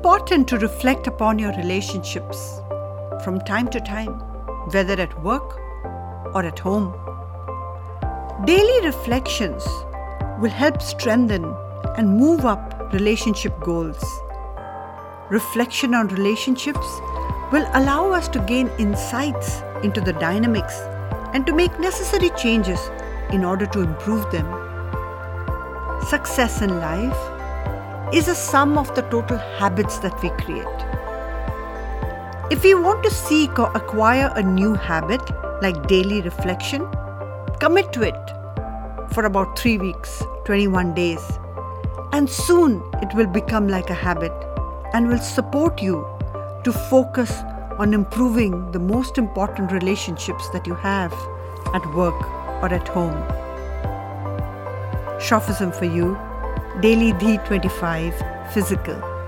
important to reflect upon your relationships from time to time, whether at work or at home. Daily reflections will help strengthen and move up relationship goals. Reflection on relationships will allow us to gain insights into the dynamics and to make necessary changes in order to improve them. Success in life is a sum of the total habits that we create. If we want to seek or acquire a new habit like daily reflection, commit to it for about 3 weeks, 21 days, and soon it will become like a habit and will support you to focus on improving the most important relationships that you have at work or at home. Shofism for you, Daily D25 Physical.